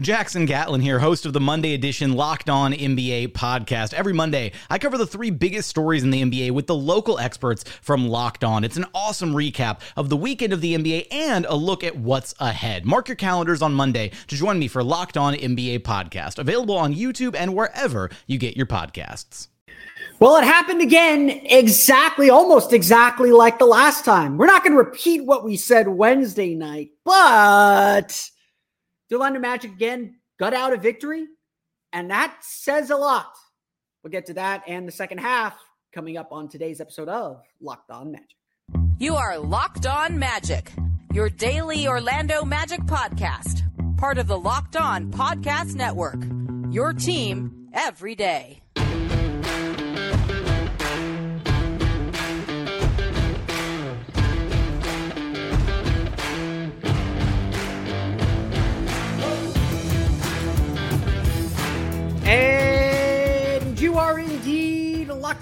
Jackson Gatlin here, host of the Monday edition Locked On NBA podcast. Every Monday, I cover the three biggest stories in the NBA with the local experts from Locked On. It's an awesome recap of the weekend of the NBA and a look at what's ahead. Mark your calendars on Monday to join me for Locked On NBA podcast, available on YouTube and wherever you get your podcasts. Well, it happened again, exactly, almost exactly like the last time. We're not going to repeat what we said Wednesday night, but the Orlando Magic again got out a victory, and that says a lot. We'll get to that and the second half coming up on today's episode of Locked On Magic. You are Locked On Magic, your daily Orlando Magic podcast, part of the Locked On Podcast Network. Your team every day.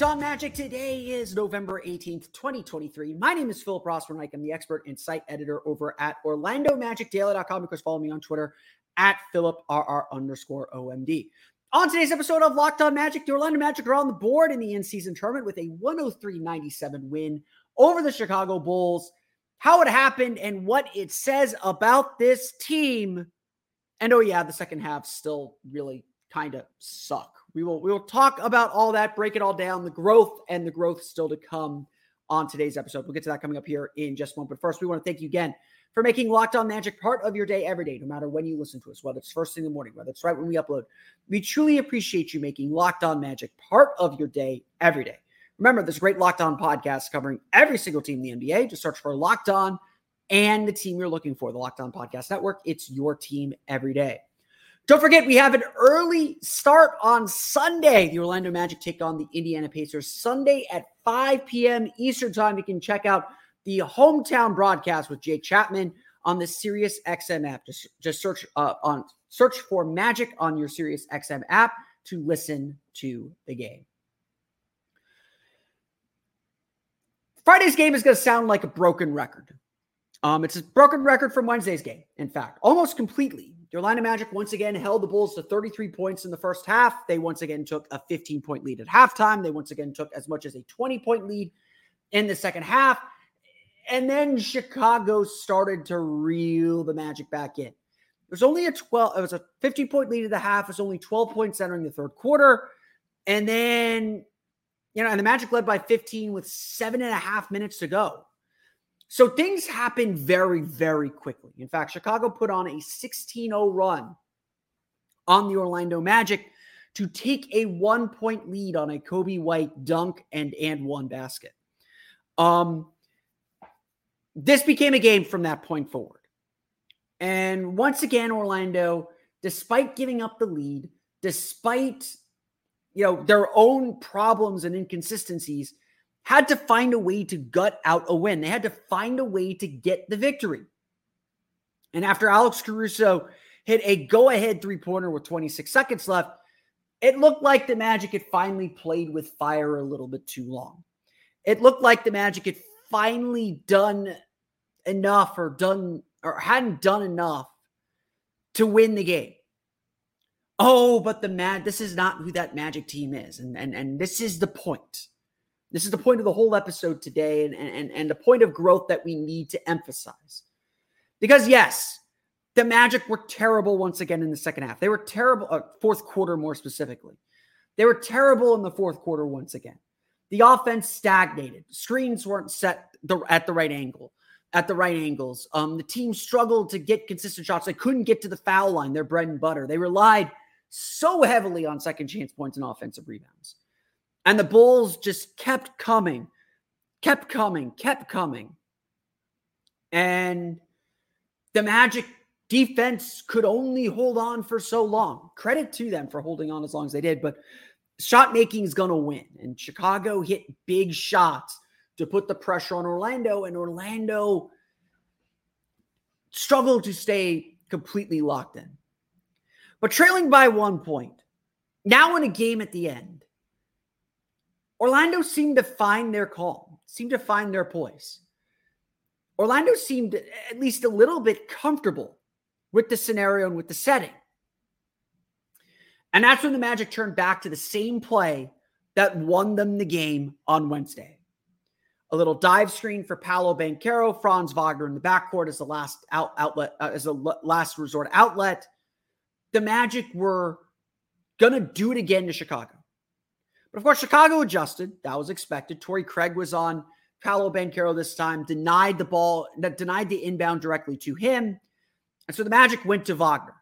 Locked on magic. Today is November 18th, 2023. My name is Philip Rossman-Reich. I'm the expert and site editor over at OrlandoMagicDaily.com. Of course, follow me on Twitter at PhilipRR underscore OMD. On today's episode of Locked On Magic, the Orlando Magic are on the board in the in-season tournament with a 103-97 win over the Chicago Bulls. How it happened and what it says about this team. And oh yeah, the second half still really kind of suck. We will we will talk about all that, break it all down, the growth and the growth still to come on today's episode. We'll get to that coming up here in just a moment. But first, we want to thank you again for making Locked On Magic part of your day every day, no matter when you listen to us, whether it's first thing in the morning, whether it's right when we upload. We truly appreciate you making Locked On Magic part of your day every day. Remember, a great Locked On podcast covering every single team in the NBA. Just search for Locked On and the team you're looking for, the Locked On Podcast Network. It's your team every day. Don't forget, we have an early start on Sunday. The Orlando Magic take on the Indiana Pacers Sunday at 5 p.m. Eastern Time. You can check out the hometown broadcast with Jay Chapman on the Sirius XM app. Just, just search uh, on search for Magic on your Sirius XM app to listen to the game. Friday's game is going to sound like a broken record. Um, it's a broken record from Wednesday's game, in fact, almost completely. The Orlando Magic once again held the Bulls to 33 points in the first half. They once again took a 15 point lead at halftime. They once again took as much as a 20 point lead in the second half. And then Chicago started to reel the Magic back in. It was only a 12, it was a 15 point lead at the half. It was only 12 points entering the third quarter. And then, you know, and the Magic led by 15 with seven and a half minutes to go. So things happen very, very quickly. In fact, Chicago put on a 16 0 run on the Orlando Magic to take a one point lead on a Coby White dunk and and one basket. Um, this became a game from that point forward. And once again, Orlando, despite giving up the lead, despite you know their own problems and inconsistencies, had to find a way to gut out a win. They had to find a way to get the victory. And after Alex Caruso hit a go-ahead three-pointer with 26 seconds left, it looked like the Magic had finally played with fire a little bit too long. It looked like the Magic had finally done enough or done or hadn't done enough to win the game. Oh, but the mad this is not who that Magic team is. And and and this is the point. This is the point of the whole episode today and and and the point of growth that we need to emphasize. Because yes, the Magic were terrible once again in the second half. They were terrible, uh, fourth quarter more specifically. They were terrible in the fourth quarter once again. The offense stagnated. Screens weren't set the, at the right angle, at the right angles. Um, the team struggled to get consistent shots. They couldn't get to the foul line, their bread and butter. They relied so heavily on second chance points and offensive rebounds. And the Bulls just kept coming, kept coming, kept coming. And the Magic defense could only hold on for so long. Credit to them for holding on as long as they did, but shot making is going to win. And Chicago hit big shots to put the pressure on Orlando, and Orlando struggled to stay completely locked in. But trailing by one point, now in a game at the end, Orlando seemed to find their calm, seemed to find their poise. Orlando seemed at least a little bit comfortable with the scenario and with the setting. And that's when the Magic turned back to the same play that won them the game on Wednesday. A little dive screen for Paolo Banchero, Franz Wagner in the backcourt as the last out, outlet, uh, as a last resort outlet. The Magic were going to do it again to Chicago. But of course, Chicago adjusted. That was expected. Torrey Craig was on Paolo Banchero this time, denied the ball, denied the inbound directly to him. And so the Magic went to Wagner.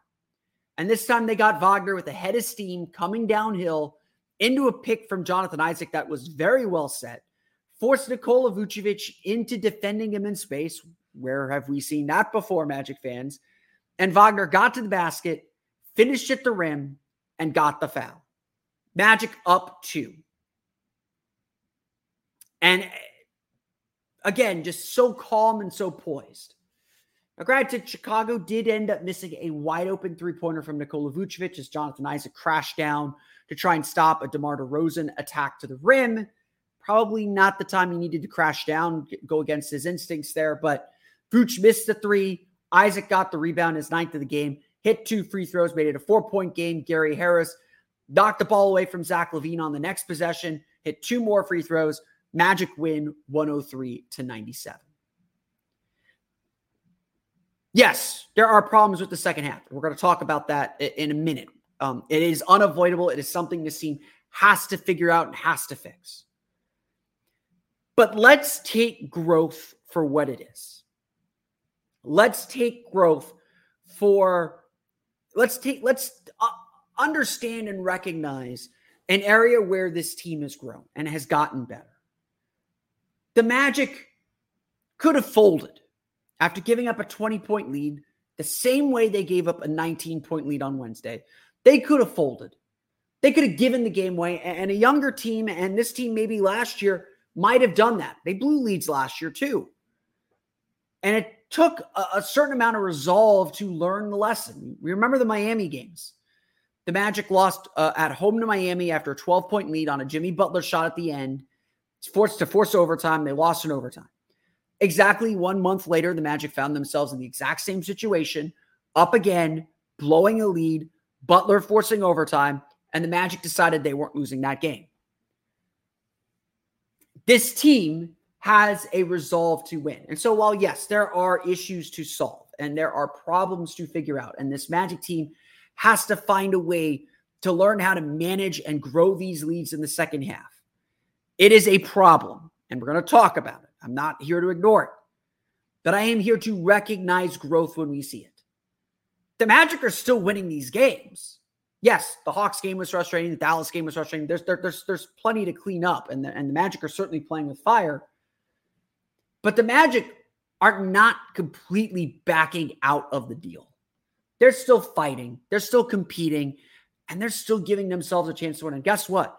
And this time they got Wagner with a head of steam coming downhill into a pick from Jonathan Isaac that was very well set, forced Nikola Vucevic into defending him in space. Where have we seen that before, Magic fans? And Wagner got to the basket, finished at the rim, and got the foul. Magic up two. And again, just so calm and so poised. Now, granted, Chicago did end up missing a wide open three pointer from Nikola Vucevic as Jonathan Isaac crashed down to try and stop a DeMar DeRozan attack to the rim. Probably not the time he needed to crash down, go against his instincts there, but Vuce missed the three. Isaac got the rebound, his ninth of the game, hit two free throws, made it a four point game. Gary Harris knocked the ball away from Zach LaVine on the next possession, hit two more free throws. Magic win 103 to 97. Yes, there are problems with the second half. We're going to talk about that in a minute. Um, it is unavoidable. It is something this team has to figure out and has to fix. But let's take growth for what it is. Let's take growth for let's take let's uh, understand and recognize an area where this team has grown and has gotten better. The Magic could have folded after giving up a 20 point lead, the same way they gave up a 19 point lead on Wednesday, they could have folded. They could have given the game away. And a younger team, and this team maybe last year might have done that. They blew leads last year too. And it took a, certain amount of resolve to learn the lesson. We remember the Miami games. The Magic lost uh, at home to Miami after a 12 point lead on a Jimmy Butler shot at the end. It's forced to force overtime. They lost in overtime. Exactly one month later, the Magic found themselves in the exact same situation, up again, blowing a lead, Butler forcing overtime, and the Magic decided they weren't losing that game. This team has a resolve to win. And so, while yes, there are issues to solve and there are problems to figure out, and this Magic team has to find a way to learn how to manage and grow these leads in the second half. It is a problem, and we're going to talk about it. I'm not here to ignore it, but I am here to recognize growth when we see it. The Magic are still winning these games. Yes, the Hawks game was frustrating. The Dallas game was frustrating. There's there, there's there's plenty to clean up, and the, and the Magic are certainly playing with fire. But the Magic are not completely backing out of the deal. They're still fighting. They're still competing, and they're still giving themselves a chance to win. And guess what?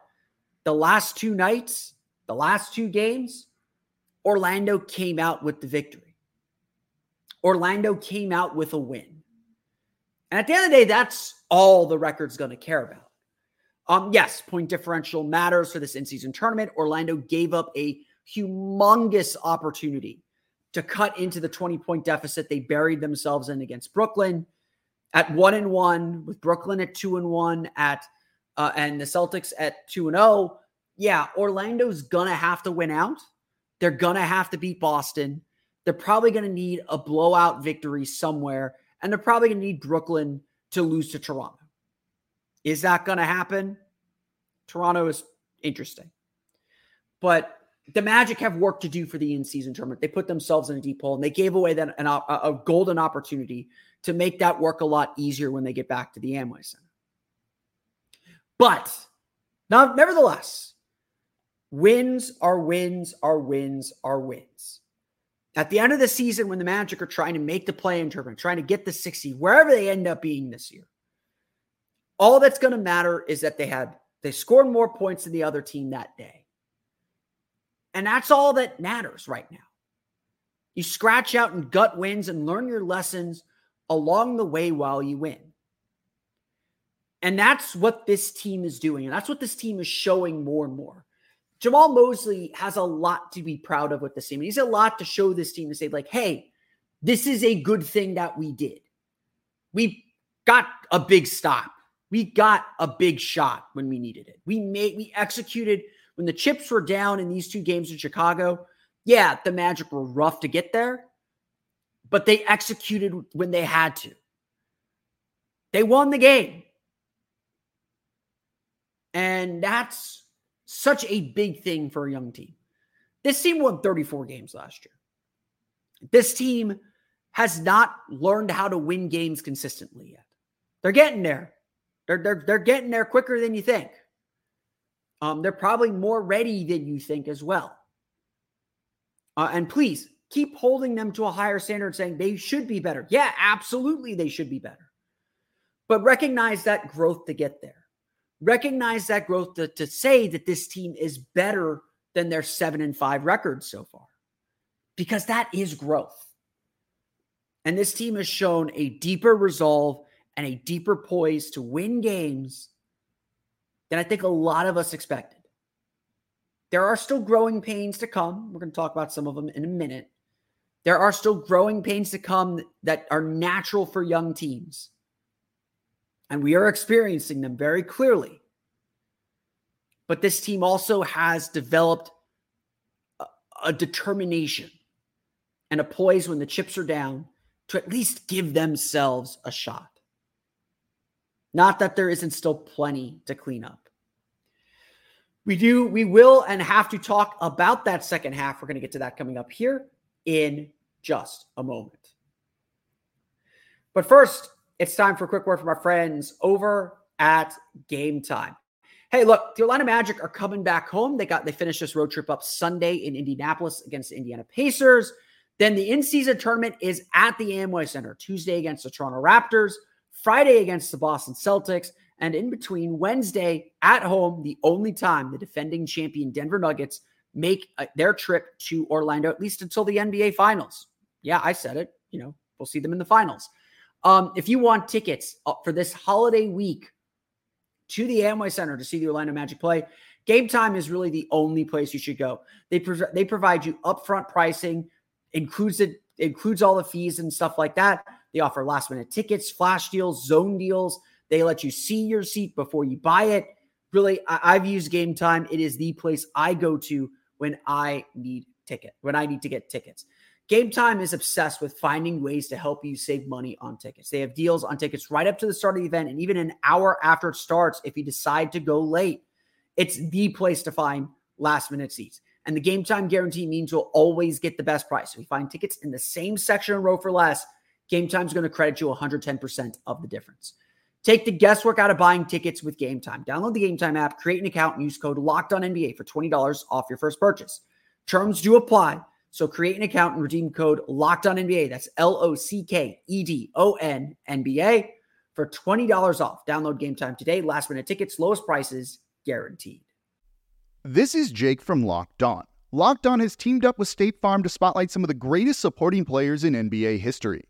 The last two nights, the last two games, Orlando came out with the victory. Orlando came out with a win. And at the end of the day, that's all the record's going to care about. Um, yes, point differential matters for this in-season tournament. Orlando gave up a humongous opportunity to cut into the 20-point deficit they buried themselves in against Brooklyn at one and one, with Brooklyn at two and one, at uh, and the Celtics at two and zero. Oh. Yeah, Orlando's gonna have to win out. They're gonna have to beat Boston. They're probably gonna need a blowout victory somewhere and they're probably to need Brooklyn to lose to Toronto. Is that to happen? Toronto is interesting. But the Magic have work to do for the in-season tournament. They put themselves in a deep hole and they gave away that an, a, a golden opportunity to make that work a lot easier when they get back to the Amway Center. But now, nevertheless, wins are wins are wins are wins. At the end of the season, when the Magic are trying to make the play in tournament, trying to get the 60, wherever they end up being this year, all that's going to matter is that they had they scored more points than the other team that day. And that's all that matters right now. You scratch out and gut wins and learn your lessons along the way while you win. And that's what this team is doing. And that's what this team is showing more and more. Jamahl Mosley has a lot to be proud of with this team. He's a lot to show this team to say, like, hey, this is a good thing that we did. We got a big stop. We got a big shot when we needed it. We made we executed when the chips were down in these two games in Chicago. Yeah, the Magic were rough to get there, but they executed when they had to. They won the game. And that's such a big thing for a young team. This team won 34 games last year. This team has not learned how to win games consistently yet. They're getting there. They're, they're, they're getting there quicker than you think. Um, they're probably more ready than you think as well. Uh, and please keep holding them to a higher standard, saying they should be better. Yeah, absolutely, they should be better. But recognize that growth to get there recognize that growth to, to say that this team is better than their seven and five records so far, because that is growth. And this team has shown a deeper resolve and a deeper poise to win games than I think a lot of us expected. There are still growing pains to come. We're going to talk about some of them in a minute. There are still growing pains to come that are natural for young teams. And we are experiencing them very clearly. But this team also has developed a, a determination and a poise when the chips are down to at least give themselves a shot. Not that there isn't still plenty to clean up. We do, we will, and have to talk about that second half. We're going to get to that coming up here in just a moment. But first, it's time for a quick word from our friends over at Game Time. Hey, look, the Orlando Magic are coming back home. They got they finished this road trip up Sunday in Indianapolis against the Indiana Pacers. Then the in-season tournament is at the Amway Center Tuesday against the Toronto Raptors, Friday against the Boston Celtics, and in between Wednesday at home, the only time the defending champion Denver Nuggets make uh, their trip to Orlando, at least until the NBA Finals. Yeah, I said it. You know, we'll see them in the finals. Um, if you want tickets uh, for this holiday week to the Amway Center to see the Orlando Magic play, Game Time is really the only place you should go. They they provide you upfront pricing, includes it includes all the fees and stuff like that. They offer last minute tickets, flash deals, zone deals. They let you see your seat before you buy it. Really, I- I've used Game Time. It is the place I go to when I need ticket when I need to get tickets. Game Time is obsessed with finding ways to help you save money on tickets. They have deals on tickets right up to the start of the event and even an hour after it starts if you decide to go late. It's the place to find last minute seats. And the game time guarantee means you'll always get the best price. If you find tickets in the same section and row for less, Game Time is going to credit you 110% of the difference. Take the guesswork out of buying tickets with Game Time. Download the Game Time app, create an account, and use code Locked On NBA for $20 off your first purchase. Terms do apply. So create an account and redeem code Locked On NBA. That's L O C K E D O N N B A for $20 off. Download Game Time today. Last minute tickets, lowest prices guaranteed. This is Jake from Locked On. Locked On has teamed up with State Farm to spotlight some of the greatest supporting players in NBA history.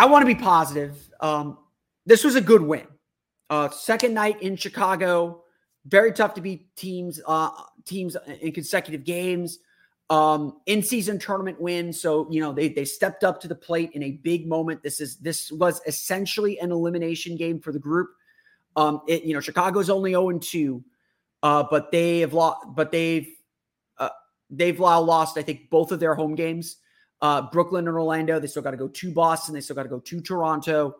I want to be positive. Um, this was a good win. Uh, second night in Chicago, very tough to beat teams uh, teams in consecutive games. Um, in season tournament win, so you know they they stepped up to the plate in a big moment. This is this was essentially an elimination game for the group. Um, it, you know Chicago's only zero oh and two, uh, but they have lost. But they've uh, they've lost. I think both of their home games uh, Brooklyn and Orlando. They still got to go to Boston. They still got to go to Toronto.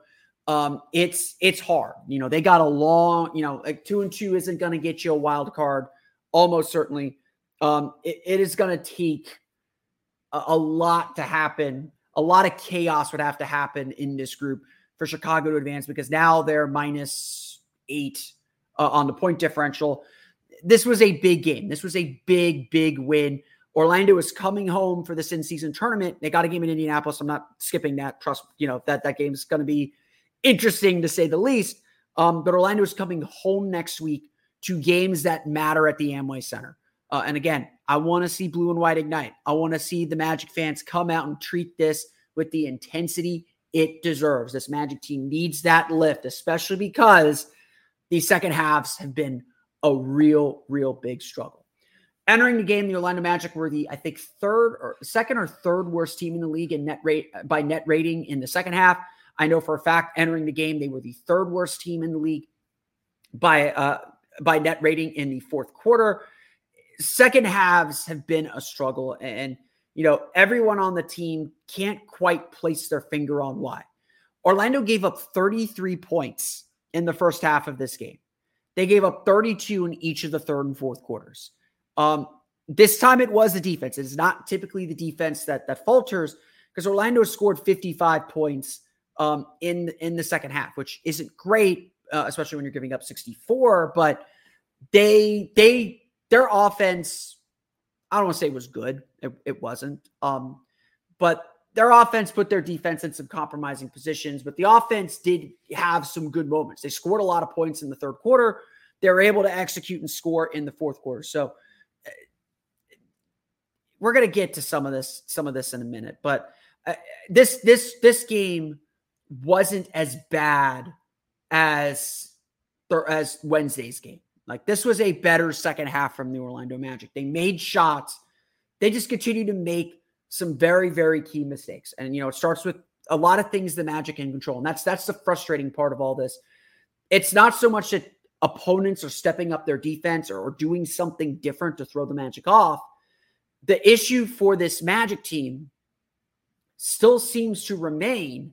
Um, it's it's hard. You know, they got a long. You know, like two and two isn't going to get you a wild card. Almost certainly, um, it, it is going to take a, a lot to happen. A lot of chaos would have to happen in this group for Chicago to advance because now they're minus eight uh, on the point differential. This was a big game. This was a big, big win. Orlando is coming home for this in-season tournament. They got a game in Indianapolis. I'm not skipping that. Trust, you know, that that game's going to be interesting to say the least. Um, but Orlando is coming home next week to games that matter at the Amway Center. Uh, and again, I want to see blue and white ignite. I want to see the Magic fans come out and treat this with the intensity it deserves. This Magic team needs that lift, especially because these second halves have been a real, real big struggle. Entering the game, the Orlando Magic were the I think third or second or third worst team in the league in net rate by net rating in the second half. I know for a fact entering the game they were the third worst team in the league by uh, by net rating in the fourth quarter. Second halves have been a struggle, and you know everyone on the team can't quite place their finger on why. Orlando gave up 33 points in the first half of this game. They gave up 32 in each of the third and fourth quarters. Um, this time it was the defense. It's not typically the defense that that falters because Orlando scored 55 points um, in in the second half, which isn't great, uh, especially when you're giving up 64. But they they their offense, I don't want to say was good. It, it wasn't. Um, but their offense put their defense in some compromising positions. But the offense did have some good moments. They scored a lot of points in the third quarter. They were able to execute and score in the fourth quarter. So we're going to get to some of this some of this in a minute but uh, this this this game wasn't as bad as as Wednesday's game. Like this was a better second half from the Orlando Magic. They made shots. They just continue to make some very very key mistakes. And you know, it starts with a lot of things the Magic can control. And that's that's the frustrating part of all this. It's not so much that opponents are stepping up their defense or, or doing something different to throw the Magic off the issue for this Magic team still seems to remain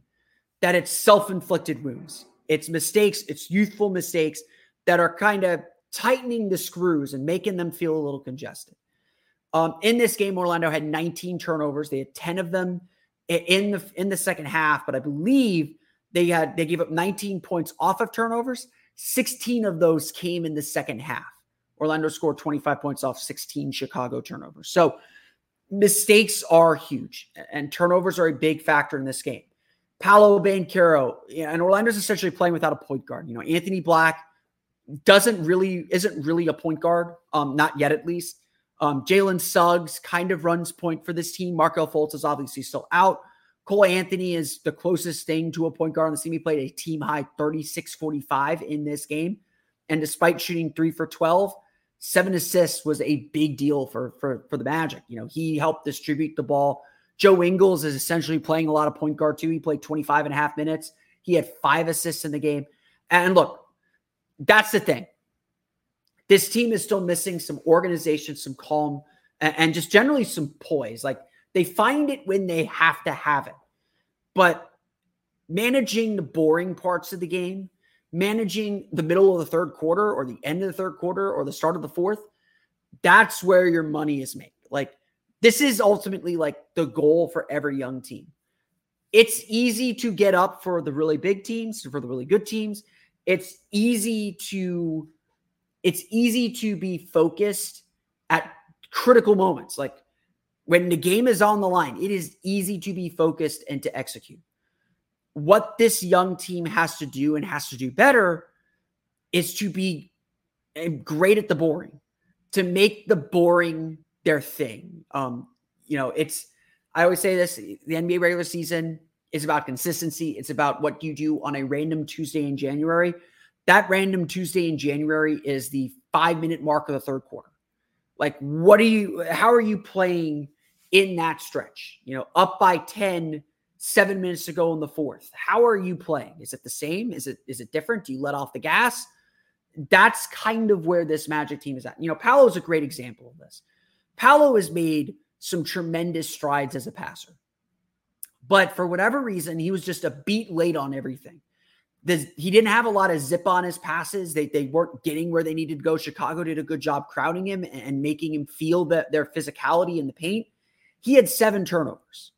that it's self-inflicted wounds. It's mistakes, it's youthful mistakes that are kind of tightening the screws and making them feel a little congested. Um, in this game, Orlando had 19 turnovers. They had 10 of them in the in the second half, but I believe they had they gave up 19 points off of turnovers. 16 of those came in the second half. Orlando scored 25 points off 16 Chicago turnovers. So mistakes are huge, and turnovers are a big factor in this game. Paolo Banchero, and Orlando's essentially playing without a point guard. You know, Anthony Black doesn't really isn't really a point guard, um, not yet at least. Um, Jalen Suggs kind of runs point for this team. Markelle Fultz is obviously still out. Cole Anthony is the closest thing to a point guard on the team. He played a team high 36 45 in this game. And despite shooting three for 12, seven assists was a big deal for, for, for the Magic. You know, he helped distribute the ball. Joe Ingles is essentially playing a lot of point guard too. He played 25 and a half minutes. He had five assists in the game. And look, that's the thing. This team is still missing some organization, some calm, and, and just generally some poise. Like they find it when they have to have it. But managing the boring parts of the game, managing the middle of the third quarter or the end of the third quarter or the start of the fourth, that's where your money is made. Like this is ultimately like the goal for every young team. It's easy to get up for the really big teams, for the really good teams. It's easy to it's easy to be focused at critical moments. Like when the game is on the line, it is easy to be focused and to execute. What this young team has to do and has to do better is to be great at the boring, to make the boring their thing. Um, you know, it's I always say this: the NBA regular season is about consistency. It's about what you do on a random Tuesday in January. That random Tuesday in January is the five minute mark of the third quarter. Like, what are you? How are you playing in that stretch? You know, up by 10, seven minutes to go in the fourth. How are you playing? Is it the same? Is it is it different? Do you let off the gas? That's kind of where this Magic team is at. You know, Paolo is a great example of this. Paolo has made some tremendous strides as a passer. But for whatever reason, he was just a beat late on everything. he didn't have a lot of zip on his passes. They, they weren't getting where they needed to go. Chicago did a good job crowding him and making him feel that their physicality in the paint. He had seven turnovers.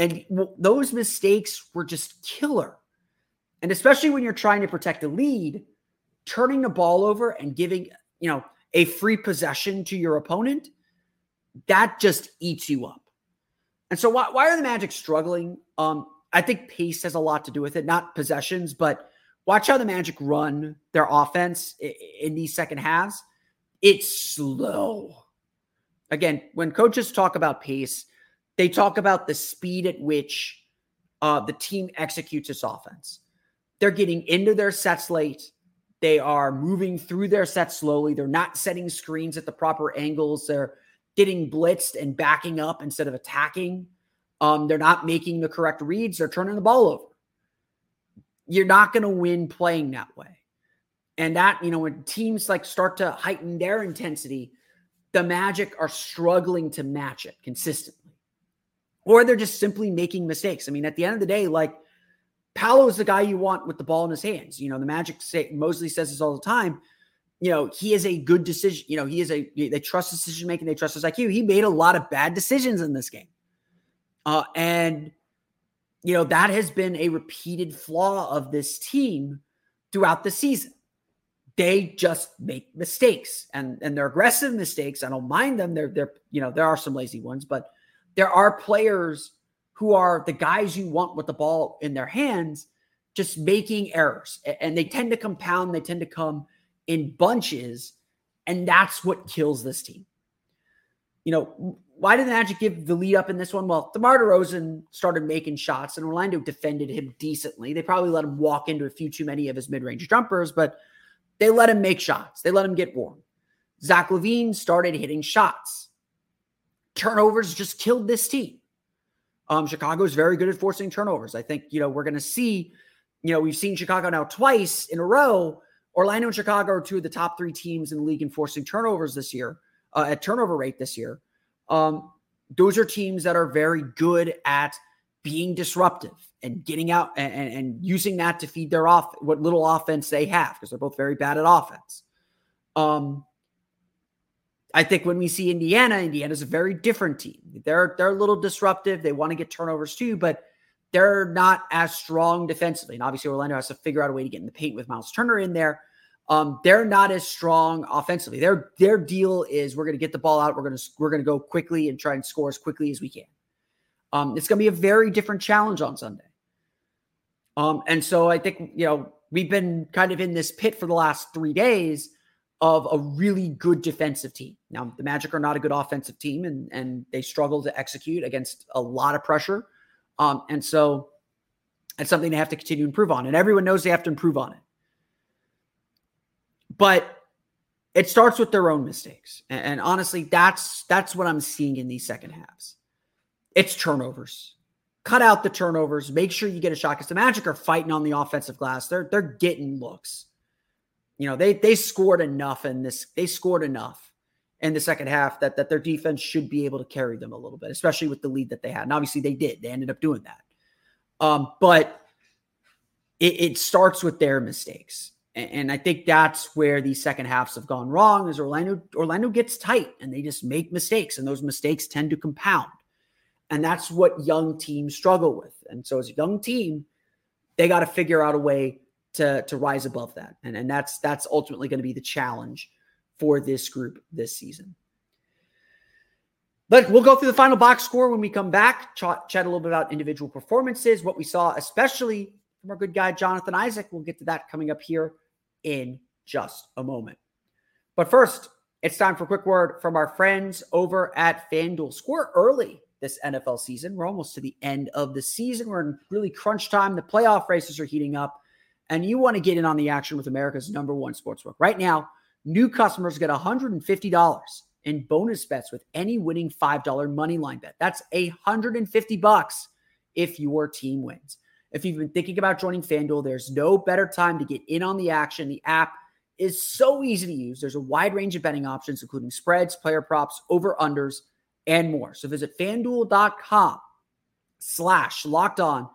And those mistakes were just killer. And especially when you're trying to protect a lead, turning the ball over and giving, you know, a free possession to your opponent – that just eats you up. And so why, why are the Magic struggling? Um, I think pace has a lot to do with it, not possessions, but watch how the Magic run their offense in, in these second halves. It's slow. Again, when coaches talk about pace, they talk about the speed at which uh, the team executes its offense. They're getting into their sets late. They are moving through their sets slowly. They're not setting screens at the proper angles. They're getting blitzed and backing up instead of attacking. Um, they're not making the correct reads. They're turning the ball over. You're not going to win playing that way. And that, you know, when teams like start to heighten their intensity, the Magic are struggling to match it consistently. Or they're just simply making mistakes. I mean, at the end of the day, like Paolo is the guy you want with the ball in his hands. You know, the Magic say Mosley says this all the time you know, he is a good decision. You know, he is a they trust decision making, they trust his IQ. He made a lot of bad decisions in this game. Uh, and you know, that has been a repeated flaw of this team throughout the season. They just make mistakes and and they're aggressive mistakes. I don't mind them. They're they're you know, there are some lazy ones, but there are players who are the guys you want with the ball in their hands just making errors and they tend to compound, they tend to come in bunches, and that's what kills this team. You know, why did the Magic give the lead up in this one? Well, DeMar DeRozan started making shots, and Orlando defended him decently. They probably let him walk into a few too many of his mid-range jumpers, but they let him make shots. They let him get warm. Zach LaVine started hitting shots. Turnovers just killed this team. Um, Chicago is very good at forcing turnovers. I think, you know, we're going to see, you know, we've seen Chicago now twice in a row Orlando and Chicago are two of the top three teams in the league in forcing turnovers this year, uh, at turnover rate this year. Um, those are teams that are very good at being disruptive and getting out and, and, and using that to feed their off what little offense they have because they're both very bad at offense. Um, I think when we see Indiana, Indiana's a very different team. They're they're a little disruptive. They want to get turnovers too, but they're not as strong defensively. And obviously, Orlando has to figure out a way to get in the paint with Miles Turner in there. Um, they're not as strong offensively. Their their deal is we're going to get the ball out. We're going to we're going to go quickly and try and score as quickly as we can. Um, it's going to be a very different challenge on Sunday. Um, and so I think you know we've been kind of in this pit for the last three days of a really good defensive team. Now, the Magic are not a good offensive team, and and they struggle to execute against a lot of pressure. Um, and so it's something they have to continue to improve on, and everyone knows they have to improve on it. But it starts with their own mistakes, and, and honestly, that's that's what I'm seeing in these second halves. It's turnovers. Cut out the turnovers. Make sure you get a shot because the Magic are fighting on the offensive glass. They're they're getting looks you know, they they scored enough in this. They scored enough in the second half that that their defense should be able to carry them a little bit, especially with the lead that they had. And obviously, they did. They ended up doing that. Um, but it, it starts with their mistakes, and, I think that's where these second halves have gone wrong. Is Orlando Orlando gets tight and they just make mistakes, and those mistakes tend to compound, and that's what young teams struggle with. And so, as a young team, they got to figure out a way to to rise above that. And, and that's that's ultimately going to be the challenge for this group this season. But we'll go through the final box score when we come back, chat, chat a little bit about individual performances, what we saw, especially from our good guy, Jonathan Isaac. We'll get to that coming up here in just a moment. But first, it's time for a quick word from our friends over at FanDuel. Score early this NFL season. We're almost to the end of the season. We're in really crunch time. The playoff races are heating up and you want to get in on the action with America's number one sportsbook. Right now, new customers get $150 in bonus bets with any winning $5 money line bet. That's 150 bucks if your team wins. If you've been thinking about joining FanDuel, there's no better time to get in on the action. The app is so easy to use. There's a wide range of betting options, including spreads, player props, over-unders, and more. So visit fanduel.com slash locked on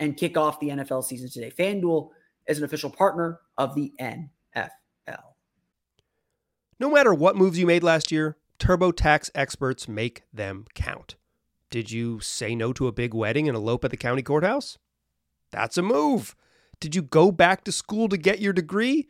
and kick off the NFL season today. FanDuel – as an official partner of the NFL. No matter what moves you made last year, TurboTax experts make them count. Did you say no to a big wedding and elope at the county courthouse? That's a move. Did you go back to school to get your degree?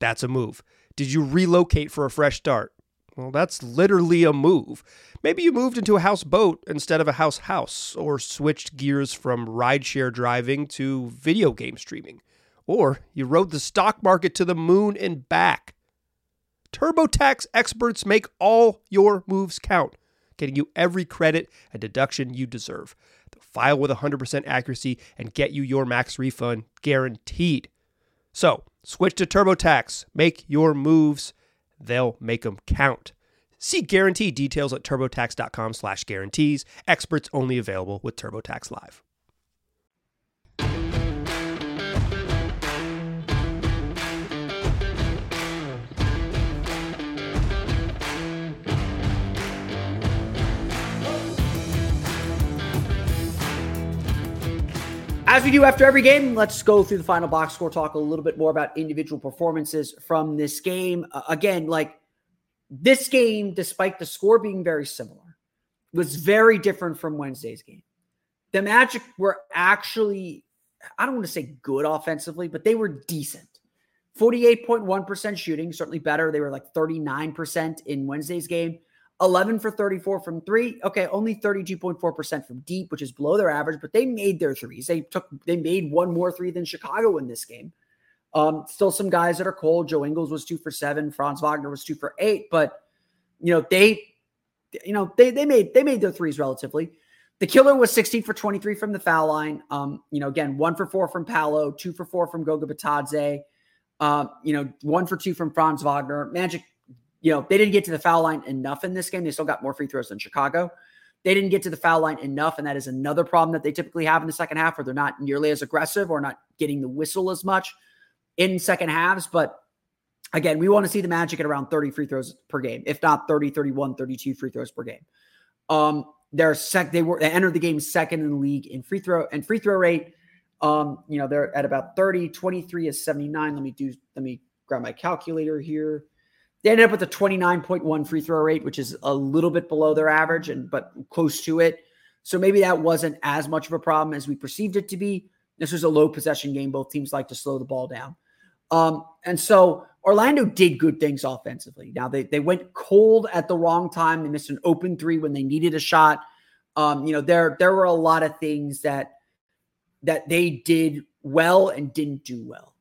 That's a move. Did you relocate for a fresh start? Well, that's literally a move. Maybe you moved into a houseboat instead of a house house, or switched gears from rideshare driving to video game streaming or you rode the stock market to the moon and back. TurboTax experts make all your moves count, getting you every credit and deduction you deserve. They'll file with 100% accuracy and get you your max refund guaranteed. So, switch to TurboTax. Make your moves. They'll make them count. See guarantee details at turbotax.com slash guarantees. Experts only available with TurboTax Live. As we do after every game, let's go through the final box score, talk a little bit more about individual performances from this game. Uh, again, like this game, despite the score being very similar, was very different from Wednesday's game. The Magic were actually, I don't want to say good offensively, but they were decent. 48.1% shooting, certainly better. They were like 39% in Wednesday's game. 11 for 34 from three. Okay, only 32.4% from deep, which is below their average, but they made their threes. They took they made one more three than Chicago in this game. Um, still some guys that are cold. Joe Ingles was two for seven, Franz Wagner was two for eight, but you know, they you know, they they made they made their threes relatively. The killer was 16 for 23 from the foul line. Um, you know, again, one for four from Paolo, two for four from Goga Bitadze. Uh, you know, one for two from Franz Wagner. Magic you know, they didn't get to the foul line enough in this game. They still got more free throws than Chicago. They didn't get to the foul line enough, and that is another problem that they typically have in the second half, where they're not nearly as aggressive or not getting the whistle as much in second halves. But again, we want to see the Magic at around 30 free throws per game, if not 30, 31, 32 free throws per game. Um, they're sec. They were they entered the game second in the league in free throw and free throw rate. Um, you know, they're at about 30, 23 is 79. Let me do, let me grab my calculator here. They ended up with a 29.1 free throw rate, which is a little bit below their average and but close to it. So maybe that wasn't as much of a problem as we perceived it to be. This was a low possession game. Both teams like to slow the ball down. Um, and so Orlando did good things offensively. Now they they went cold at the wrong time. They missed an open three when they needed a shot. Um, you know, there there were a lot of things that that they did well and didn't do well.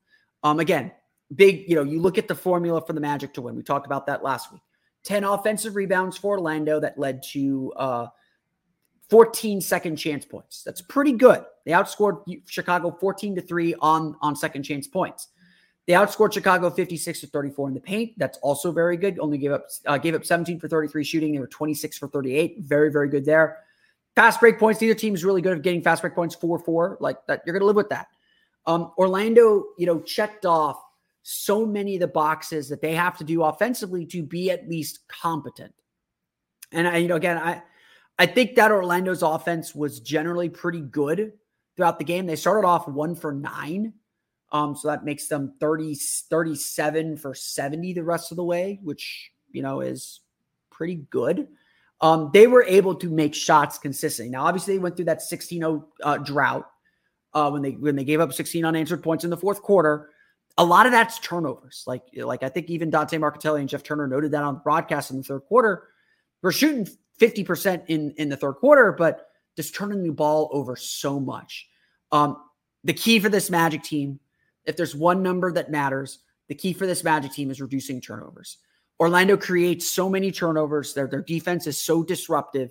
Um, again, big, you know, you look at the formula for the Magic to win. We talked about that last week. 10 offensive rebounds for Orlando that led to uh, 14 second chance points. That's pretty good. They outscored Chicago 14 to 3 on, on second chance points. They outscored Chicago 56 to 34 in the paint. That's also very good. Only gave up uh, gave up 17 for 33 shooting. They were 26 for 38. Very, very good there. Fast break points. Neither team is really good at getting fast break points. Four four like that. You're going to live with that. Um, Orlando, you know, checked off so many of the boxes that they have to do offensively to be at least competent. And I, you know, again, I, I think that Orlando's offense was generally pretty good throughout the game. They started off one for nine. Um, so that makes them 30, 37 for 70 the rest of the way, which, you know, is pretty good um, they were able to make shots consistently. Now, obviously, they went through that 16-0 uh, drought uh, when they when they gave up 16 unanswered points in the fourth quarter. A lot of that's turnovers. Like like I think even Dante Marchitelli and Jeff Turner noted that on the broadcast in the third quarter. We're shooting 50% in in the third quarter, but just turning the ball over so much. Um, the key for this Magic team, if there's one number that matters, the key for this Magic team is reducing turnovers. Orlando creates so many turnovers. Their, their defense is so disruptive.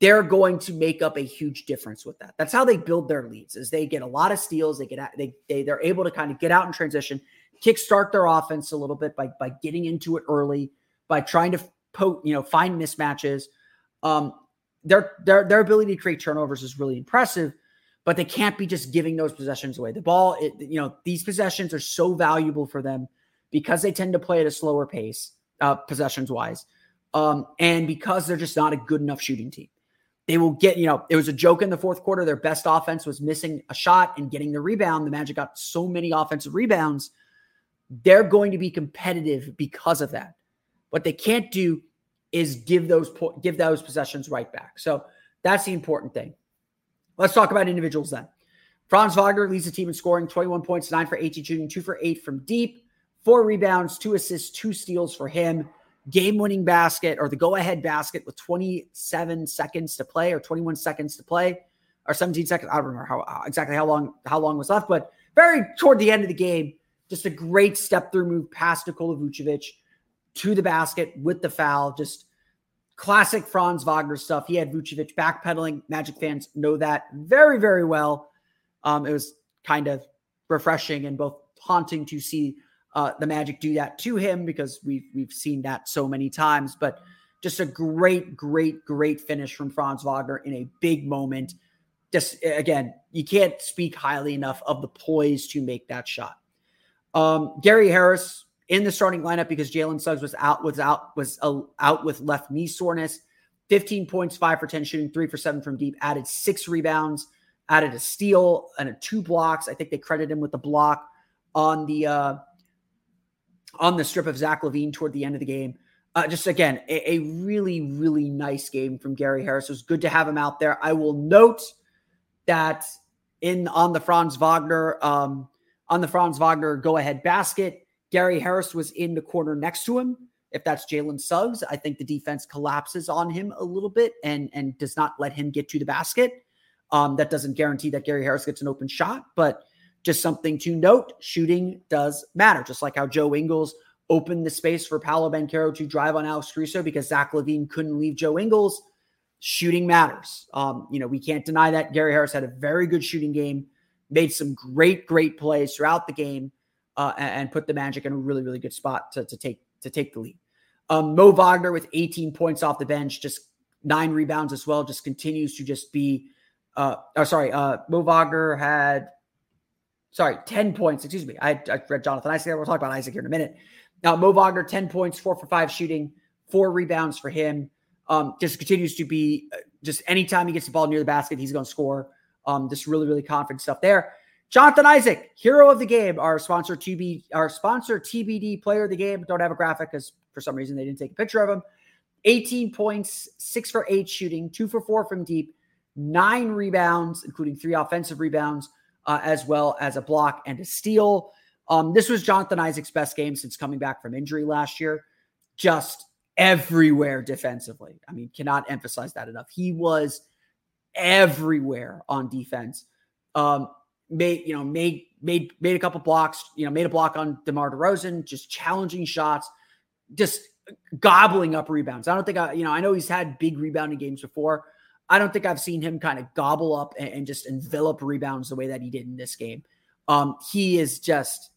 They're going to make up a huge difference with that. That's how they build their leads. Is they get a lot of steals. They get out, they, they they're able to kind of get out in transition, kickstart their offense a little bit by by getting into it early, by trying to poke, you know, find mismatches. Um, their their their ability to create turnovers is really impressive, but they can't be just giving those possessions away. The ball, it, you know, these possessions are so valuable for them because they tend to play at a slower pace uh, possessions wise. Um, and because they're just not a good enough shooting team, they will get, you know, it was a joke in the fourth quarter. Their best offense was missing a shot and getting the rebound. The Magic got so many offensive rebounds. They're going to be competitive because of that. What they can't do is give those give those possessions right back. So that's the important thing. Let's talk about individuals then. Franz Wagner leads the team in scoring 21 points, 9 for 18 shooting, 2 for 8 from deep four rebounds, two assists, two steals for him. Game winning basket or the go ahead basket with 27 seconds to play or 21 seconds to play or 17 seconds. I don't remember how exactly how long how long was left, but very toward the end of the game, just a great step through move past Nikola Vucevic to the basket with the foul. Just classic Franz Wagner stuff. He had Vucevic backpedaling. Magic fans know that very, very well. Um, it was kind of refreshing and both haunting to see uh, the Magic do that to him because we've we've seen that so many times. But just a great, great, great finish from Franz Wagner in a big moment. Just again, you can't speak highly enough of the poise to make that shot. Um, Gary Harris in the starting lineup because Jalen Suggs was out was out was uh, out with left knee soreness. 15 points, five for 10 shooting, three for seven from deep, added six rebounds, added a steal and a two blocks. I think they credit him with the block on the uh, on the strip of Zach LaVine toward the end of the game. Uh, just again, a, a, really, really nice game from Gary Harris. It was good to have him out there. I will note that in on the Franz Wagner um, on the Franz Wagner go ahead basket, Gary Harris was in the corner next to him. If that's Jalen Suggs, I think the defense collapses on him a little bit and and does not let him get to the basket. Um, that doesn't guarantee that Gary Harris gets an open shot, but just something to note shooting does matter, just like how Joe Ingles opened the space for Paolo Banchero to drive on Alex Caruso because Zach LaVine couldn't leave Joe Ingles. Shooting matters. Um, you know, we can't deny that. Gary Harris had a very good shooting game, made some great, great plays throughout the game, uh, and, and, put the Magic in a really, really good spot to, to take to take the lead. Um, Mo Wagner with 18 points off the bench, just nine rebounds as well, just continues to just be. Uh, oh, sorry, uh, Mo Wagner had sorry, 10 points. Excuse me. I, I read Jonathan Isaac. We'll talk about Isaac here in a minute. Now, Mo Wagner, 10 points, four for five shooting, four rebounds for him. Um, just continues to be uh, just anytime he gets the ball near the basket, he's going to score. Um, just really, really confident stuff there. Jonathan Isaac, hero of the game, our sponsor TB, our sponsor TBD player of the game. Don't have a graphic because for some reason they didn't take a picture of him. 18 points, six for eight shooting, two for four from deep, nine rebounds, including three offensive rebounds, uh, as well as a block and a steal. Um, this was Jonathan Isaac's best game since coming back from injury last year. Just everywhere defensively. I mean, cannot emphasize that enough. He was everywhere on defense. Um, made you know made made made a couple blocks. You know, made a block on DeMar DeRozan, just challenging shots, just gobbling up rebounds. I don't think I you know I know he's had big rebounding games before. I don't think I've seen him kind of gobble up and, and just envelop rebounds the way that he did in this game. Um, he is just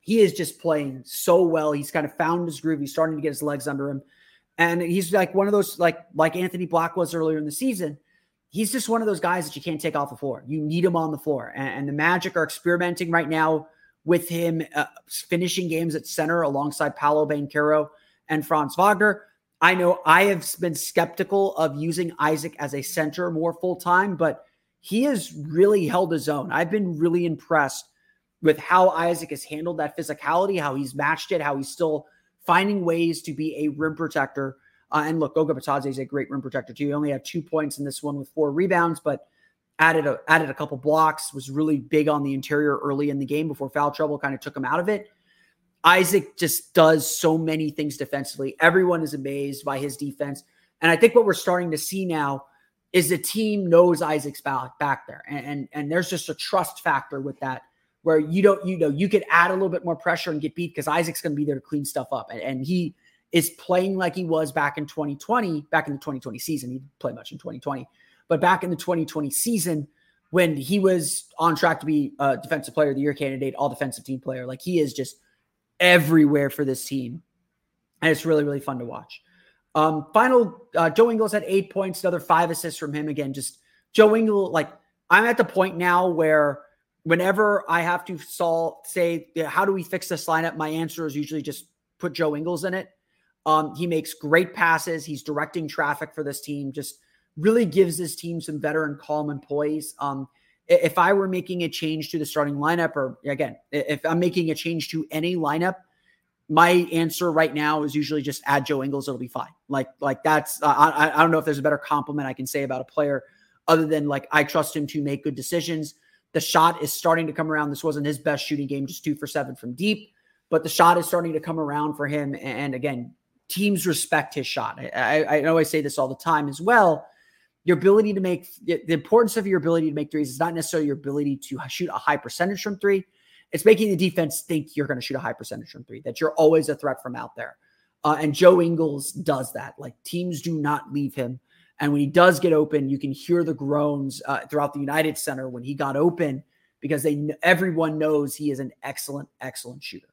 he is just playing so well. He's kind of found his groove. He's starting to get his legs under him. And he's like one of those, like like Anthony Black was earlier in the season he's just one of those guys that you can't take off the floor. You need him on the floor. And, and the Magic are experimenting right now with him uh, finishing games at center alongside Paolo Banchero and Franz Wagner. I know I have been skeptical of using Isaac as a center more full time, but he has really held his own. I've been really impressed with how Isaac has handled that physicality, how he's matched it, how he's still finding ways to be a rim protector uh, and look, Goga Bitadze is a great rim protector too. He only had two points in this one with four rebounds, but added a added a couple blocks. Was really big on the interior early in the game before foul trouble kind of took him out of it. Isaac just does so many things defensively. Everyone is amazed by his defense, and I think what we're starting to see now is the team knows Isaac's back there, and and, and there's just a trust factor with that where you don't you know you could add a little bit more pressure and get beat because Isaac's going to be there to clean stuff up, and, and he is playing like he was back in 2020, back in the 2020 season. He didn't play much in 2020, but back in the 2020 season, when he was on track to be a defensive player of the year candidate, all defensive team player, like he is just everywhere for this team. And it's really, really fun to watch. Um, final, uh, Joe Ingles had eight points, another five assists from him. Again, just Joe Ingles, like I'm at the point now where whenever I have to solve, say, how do we fix this lineup? My answer is usually just put Joe Ingles in it um, he makes great passes. He's directing traffic for this team. Just really gives this team some veteran calm and poise. Um, if I were making a change to the starting lineup, or again, if I'm making a change to any lineup, my answer right now is usually just add Joe Ingles. It'll be fine. Like, like that's I, I don't know if there's a better compliment I can say about a player other than like I trust him to make good decisions. The shot is starting to come around. This wasn't his best shooting game, just two for seven from deep, but the shot is starting to come around for him. And again, teams respect his shot. I, I, I I say this all the time as well. Your ability to make the importance of your ability to make threes is not necessarily your ability to shoot a high percentage from three. It's making the defense think you're going to shoot a high percentage from three, that you're always a threat from out there. Uh, and Joe Ingles does that. Like teams do not leave him. And when he does get open, you can hear the groans uh, throughout the United Center when he got open because they everyone knows he is an excellent, excellent shooter.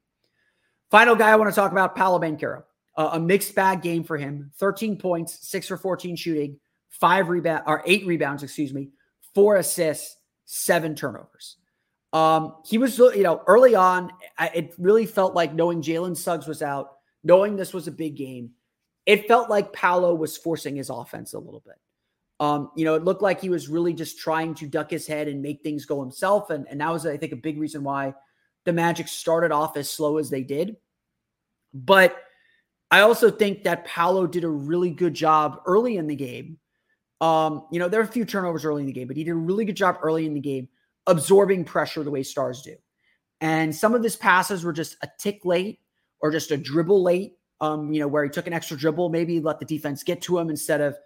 Final guy I want to talk about, Paolo Banchero. Uh, a mixed bag game for him 13 points, six for 14 shooting, five rebound or eight rebounds, excuse me, four assists, seven turnovers. Um, he was, you know, early on, it really felt like knowing Jalen Suggs was out, knowing this was a big game, it felt like Paolo was forcing his offense a little bit. Um, you know, it looked like he was really just trying to duck his head and make things go himself. And, and that was, I think, a big reason why the Magic started off as slow as they did. But I also think that Paolo did a really good job early in the game. Um, you know, there are a few turnovers early in the game, but he did a really good job early in the game absorbing pressure the way stars do. And some of his passes were just a tick late or just a dribble late. Um, you know, where he took an extra dribble, maybe let the defense get to him instead of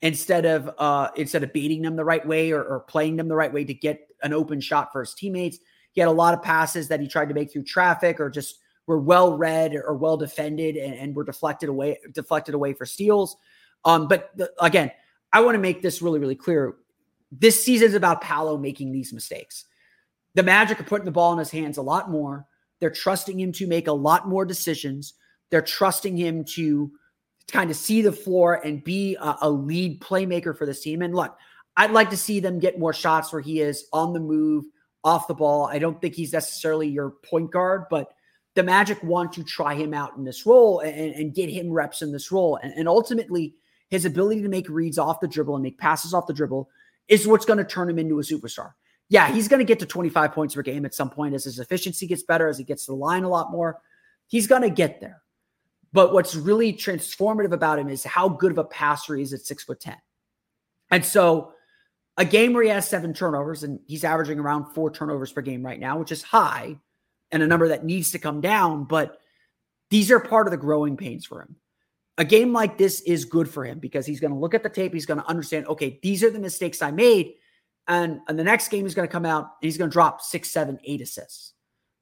instead of uh instead of beating them the right way or, or playing them the right way to get an open shot for his teammates. He had a lot of passes that he tried to make through traffic or just were well read or well defended and, and were deflected away deflected away for steals. Um, but the, again, I want to make this really really clear. This season is about Paolo making these mistakes. The Magic are putting the ball in his hands a lot more. They're trusting him to make a lot more decisions. They're trusting him to kind of see the floor and be a, a lead playmaker for this team. And look, I'd like to see them get more shots where he is on the move, off the ball. I don't think he's necessarily your point guard, but the Magic want to try him out in this role and, and get him reps in this role. And, and ultimately, his ability to make reads off the dribble and make passes off the dribble is what's going to turn him into a superstar. Yeah, he's going to get to 25 points per game at some point as his efficiency gets better, as he gets to the line a lot more. He's going to get there. But what's really transformative about him is how good of a passer he is at six foot 10. And so a game where he has seven turnovers and he's averaging around four turnovers per game right now, which is high and a number that needs to come down. But these are part of the growing pains for him. A game like this is good for him because he's going to look at the tape. He's going to understand, okay, these are the mistakes I made. And, and the next game, he's going to come out and he's going to drop six, seven, eight assists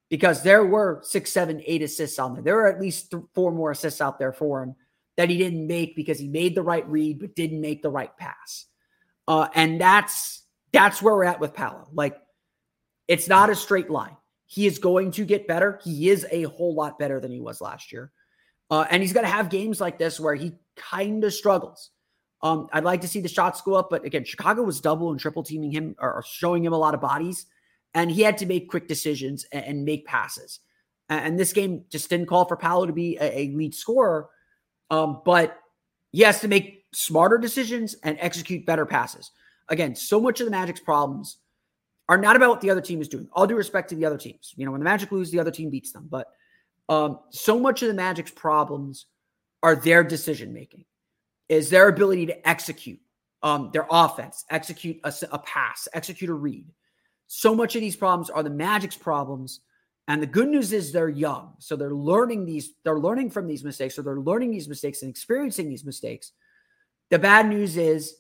because there were six, seven, eight assists on there. There were at least th- four more assists out there for him that he didn't make because he made the right read but didn't make the right pass. Uh, and that's that's where we're at with Paolo. Like, it's not a straight line. He is going to get better. He is a whole lot better than he was last year. Uh, and he's going to have games like this where he kind of struggles. Um, I'd like to see the shots go up, but again, Chicago was double and triple teaming him or, showing him a lot of bodies, and he had to make quick decisions and, and make passes. And, and, this game just didn't call for Paolo to be a, a lead scorer, um, but he has to make smarter decisions and execute better passes. Again, so much of the Magic's problems are not about what the other team is doing. All due respect to the other teams. You know, when the Magic lose, the other team beats them. But um, so much of the Magic's problems are their decision making, is their ability to execute um, their offense, execute a, a pass, execute a read. So much of these problems are the Magic's problems. And the good news is they're young. So they're learning these, they're learning from these mistakes, or they're learning these mistakes and experiencing these mistakes. The bad news is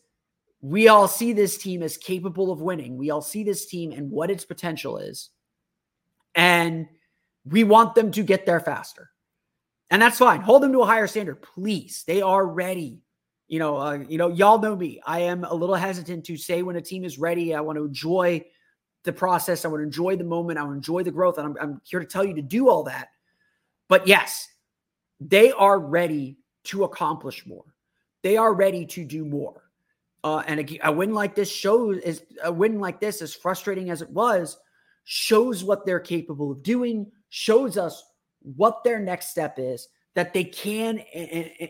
we all see this team as capable of winning. We all see this team and what its potential is. And we want them to get there faster. And that's fine. Hold them to a higher standard, please. They are ready. You know, uh, you know, y'all know me. I am a little hesitant to say when a team is ready. I want to enjoy the process. I want to enjoy the moment. I want to enjoy the growth. And I'm, I'm here to tell you to do all that. But yes, they are ready to accomplish more. They are ready to do more. Uh, and a, a, win like this shows is a win like this, as frustrating as it was, shows what they're capable of doing, shows us what their next step is, that they can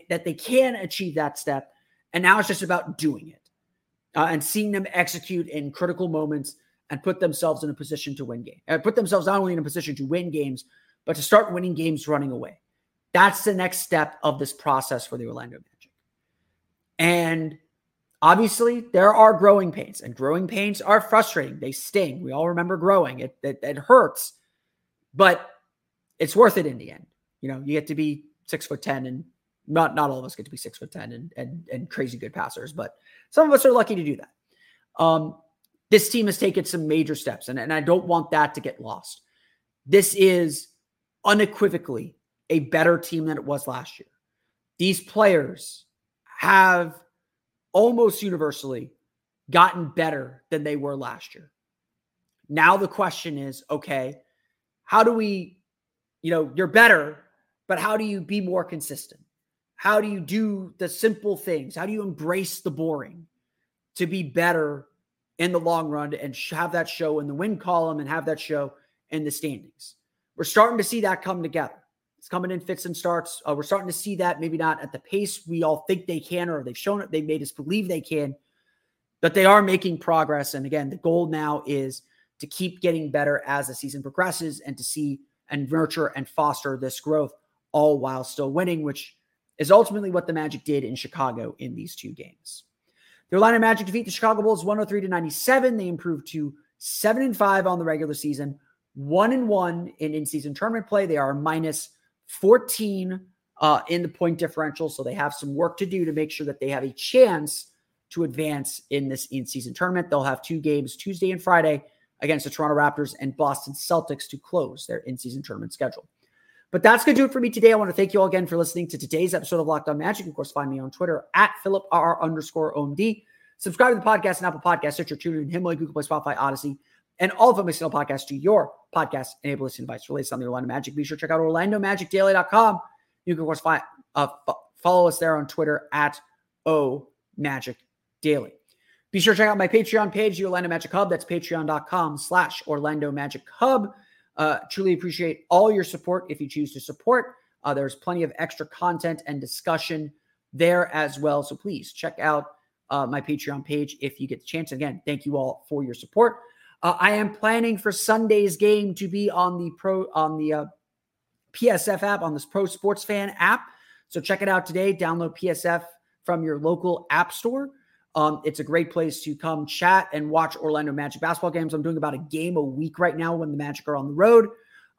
that they can achieve that step, and now it's just about doing it uh, and seeing them execute in critical moments and put themselves in a position to win game Uh, put themselves not only in a position to win games, but to start winning games running away. That's the next step of this process for the Orlando Magic. And Obviously, there are growing pains, and growing pains are frustrating. They sting. We all remember growing. It, it, it hurts, but it's worth it in the end. You know, you get to be six foot ten, and not not all of us get to be six foot ten and and and crazy good passers, but some of us are lucky to do that. Um, this team has taken some major steps, and, and I don't want that to get lost. This is unequivocally a better team than it was last year. These players have almost universally gotten better than they were last year. Now the question is, okay, how do we, you know, you're better, but how do you be more consistent? How do you do the simple things? How do you embrace the boring to be better in the long run and have that show in the win column and have that show in the standings? We're starting to see that come together. It's coming in fits and starts. Uh, we're starting to see that maybe not at the pace we all think they can, or they've shown it, they've made us believe they can, but they are making progress. And again, the goal now is to keep getting better as the season progresses and to see and nurture and foster this growth, all while still winning, which is ultimately what the Magic did in Chicago in these two games. The Orlando Magic defeat the Chicago Bulls 103 to 97. They improved to 7 and 5 on the regular season, 1 and 1 in in-season tournament play. They are minus 14 uh, in the point differential. So they have some work to do to make sure that they have a chance to advance in this in season tournament. They'll have two games Tuesday and Friday against the Toronto Raptors and Boston Celtics to close their in season tournament schedule. But that's going to do it for me today. I want to thank you all again for listening to today's episode of Locked On Magic. Of course, find me on Twitter at Philip R underscore OMD. Subscribe to the podcast and Apple Podcasts, Stitcher, TuneIn, Himalaya, Google Play, Spotify, Audacy, and all of them single podcast to your podcast enable listening device related on the Orlando Magic. Be sure to check out OrlandoMagicDaily.com. You can, of course, find, uh, follow us there on Twitter at O Magic Daily. Be sure to check out my Patreon page, the Orlando Magic Hub. That's patreon.com slash Orlando Magic Hub. Uh, truly appreciate all your support if you choose to support. Uh, there's plenty of extra content and discussion there as well. So please check out uh, my Patreon page if you get the chance. Again, thank you all for your support. Uh, I am planning for Sunday's game to be on the pro on the uh, PSF app on this Pro Sports Fan app. So check it out today. Download PSF from your local app store. Um, it's a great place to come chat and watch Orlando Magic basketball games. I'm doing about a game a week right now when the Magic are on the road.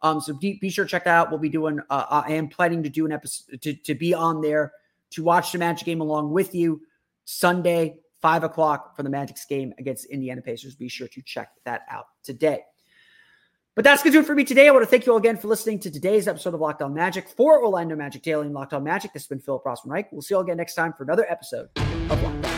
Um, so be, be sure to check that out. We'll be doing. Uh, I am planning to do an episode to, to be on there to watch the Magic game along with you Sunday, five o'clock for the Magic's game against Indiana Pacers. Be sure to check that out today. But that's going to do it for me today. I want to thank you all again for listening to today's episode of Locked On Magic for Orlando Magic Daily and Locked On Magic. This has been Philip Rossman Reich. We'll see you all again next time for another episode of Locked On.